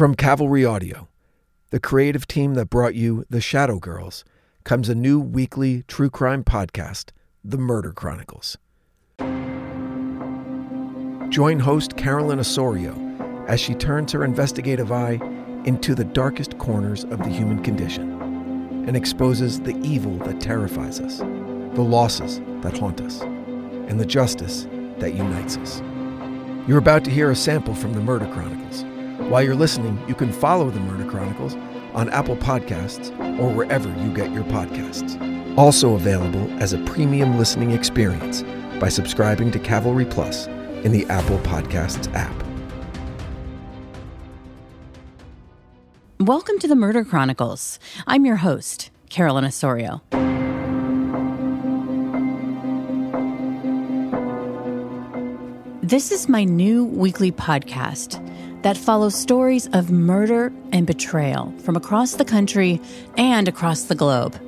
From Cavalry Audio, the creative team that brought you The Shadow Girls, comes a new weekly true crime podcast, The Murder Chronicles. Join host Carolyn Ossorio as she turns her investigative eye into the darkest corners of the human condition and exposes the evil that terrifies us, the losses that haunt us, and the justice that unites us. You're about to hear a sample from the Murder Chronicles. While you're listening, you can follow the Murder Chronicles on Apple Podcasts or wherever you get your podcasts. Also available as a premium listening experience by subscribing to Cavalry Plus in the Apple Podcasts app. Welcome to the Murder Chronicles. I'm your host, Carolyn Ossorio. This is my new weekly podcast that follows stories of murder and betrayal from across the country and across the globe.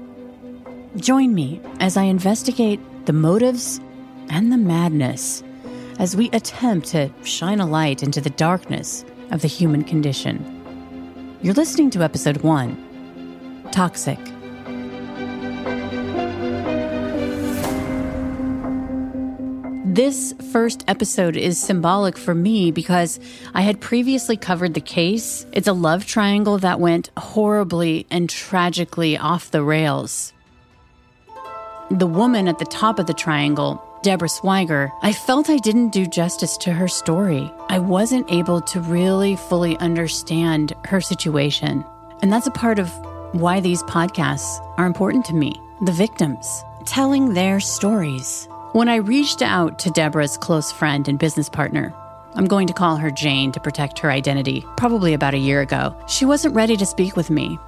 Join me as I investigate the motives and the madness as we attempt to shine a light into the darkness of the human condition. You're listening to episode one Toxic. This first episode is symbolic for me because I had previously covered the case. It's a love triangle that went horribly and tragically off the rails. The woman at the top of the triangle, Deborah Swiger, I felt I didn't do justice to her story. I wasn't able to really fully understand her situation. And that's a part of why these podcasts are important to me the victims, telling their stories. When I reached out to Deborah's close friend and business partner, I'm going to call her Jane to protect her identity, probably about a year ago, she wasn't ready to speak with me.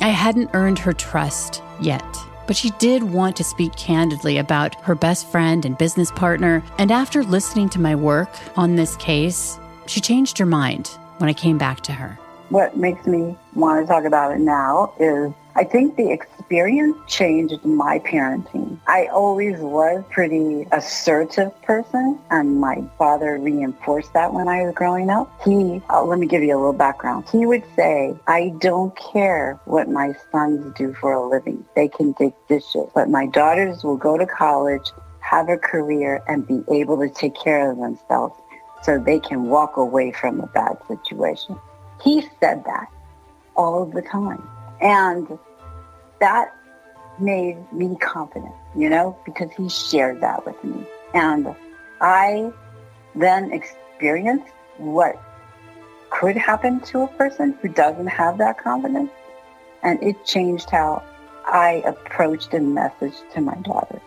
I hadn't earned her trust yet, but she did want to speak candidly about her best friend and business partner. And after listening to my work on this case, she changed her mind when I came back to her. What makes me want to talk about it now is I think the experience changed my parenting. I always was pretty assertive person and my father reinforced that when I was growing up. He, uh, let me give you a little background. He would say, I don't care what my sons do for a living. They can dig dishes, but my daughters will go to college, have a career and be able to take care of themselves so they can walk away from a bad situation. He said that all the time. And that made me confident, you know, because he shared that with me. And I then experienced what could happen to a person who doesn't have that confidence. And it changed how I approached a message to my daughters.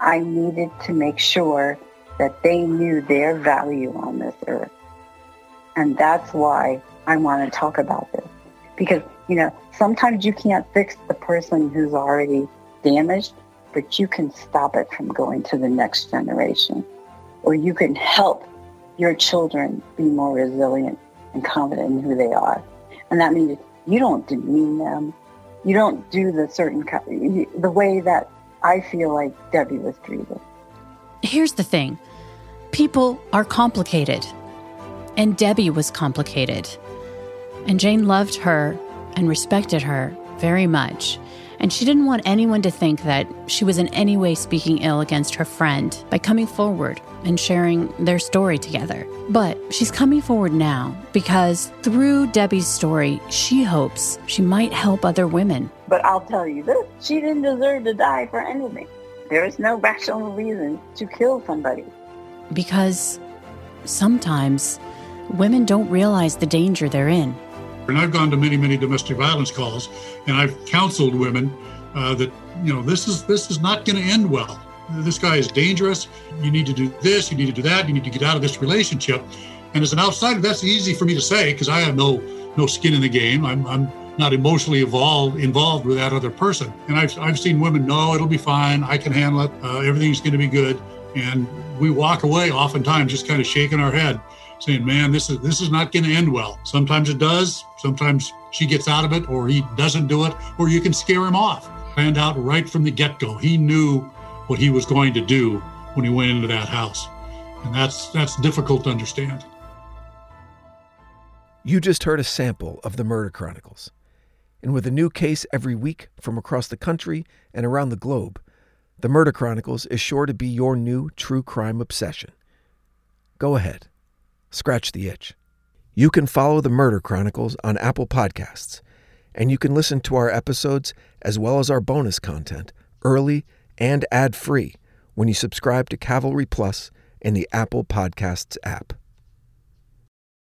I needed to make sure that they knew their value on this earth. And that's why I want to talk about this. Because, you know, sometimes you can't fix the person who's already damaged, but you can stop it from going to the next generation. Or you can help your children be more resilient and confident in who they are. And that means you don't demean them. You don't do the certain, the way that I feel like Debbie was treated. Here's the thing people are complicated. And Debbie was complicated. And Jane loved her and respected her very much. And she didn't want anyone to think that she was in any way speaking ill against her friend by coming forward and sharing their story together. But she's coming forward now because through Debbie's story, she hopes she might help other women. But I'll tell you this she didn't deserve to die for anything. There is no rational reason to kill somebody. Because sometimes women don't realize the danger they're in. And I've gone to many, many domestic violence calls, and I've counseled women uh, that you know this is this is not going to end well. This guy is dangerous. You need to do this. You need to do that. You need to get out of this relationship. And as an outsider, that's easy for me to say because I have no no skin in the game. I'm, I'm not emotionally involved involved with that other person. And I've I've seen women, no, it'll be fine. I can handle it. Uh, everything's going to be good. And we walk away oftentimes just kind of shaking our head saying, "Man, this is this is not going to end well." Sometimes it does. Sometimes she gets out of it, or he doesn't do it, or you can scare him off. Planned out right from the get-go. He knew what he was going to do when he went into that house, and that's that's difficult to understand. You just heard a sample of the Murder Chronicles. And with a new case every week from across the country and around the globe, the Murder Chronicles is sure to be your new true crime obsession. Go ahead, scratch the itch. You can follow the Murder Chronicles on Apple Podcasts, and you can listen to our episodes as well as our bonus content early and ad free when you subscribe to Cavalry Plus in the Apple Podcasts app.